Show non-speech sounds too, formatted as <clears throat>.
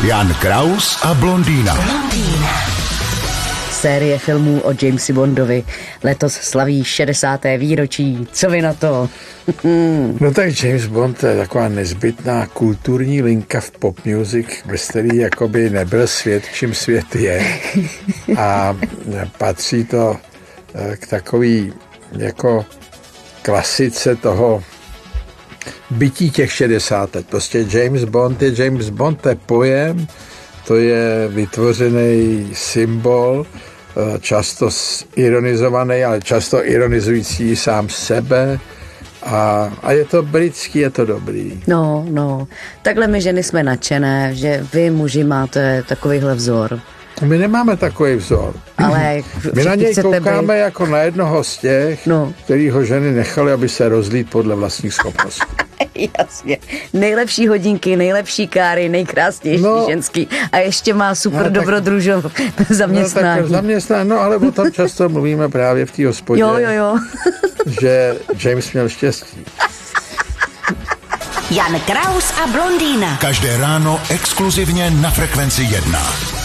Jan Kraus a blondýna. Série filmů o Jamesi Bondovi letos slaví 60. výročí. Co vy na to? <laughs> No tak James Bond to je taková nezbytná kulturní linka v pop music, bez který jakoby nebyl svět, čím svět je. A patří to eh, k takový jako klasice toho bytí těch 60 let. Prostě James Bond je James Bond, to je pojem, to je vytvořený symbol, eh, často ironizovaný, ale často ironizující sám sebe. A, a je to britský, je to dobrý. No, no. Takhle my ženy jsme nadšené, že vy muži máte takovýhle vzor. My nemáme takový vzor. Ale <clears throat> My na něj koukáme být- jako na jednoho z těch, No. který ho ženy nechali, aby se rozlít podle vlastních schopností. <laughs> Jasně. Nejlepší hodinky, nejlepší káry, nejkrásnější No. ženský. A ještě má super No, dobrodružov <laughs> No, tak zaměstnání. zaměstnání, no ale o tom často mluvíme právě v té hospodě, jo, jo, jo. <laughs> že James měl štěstí. Jan Kraus a blondýna. Každé ráno exkluzivně na Frekvenci 1.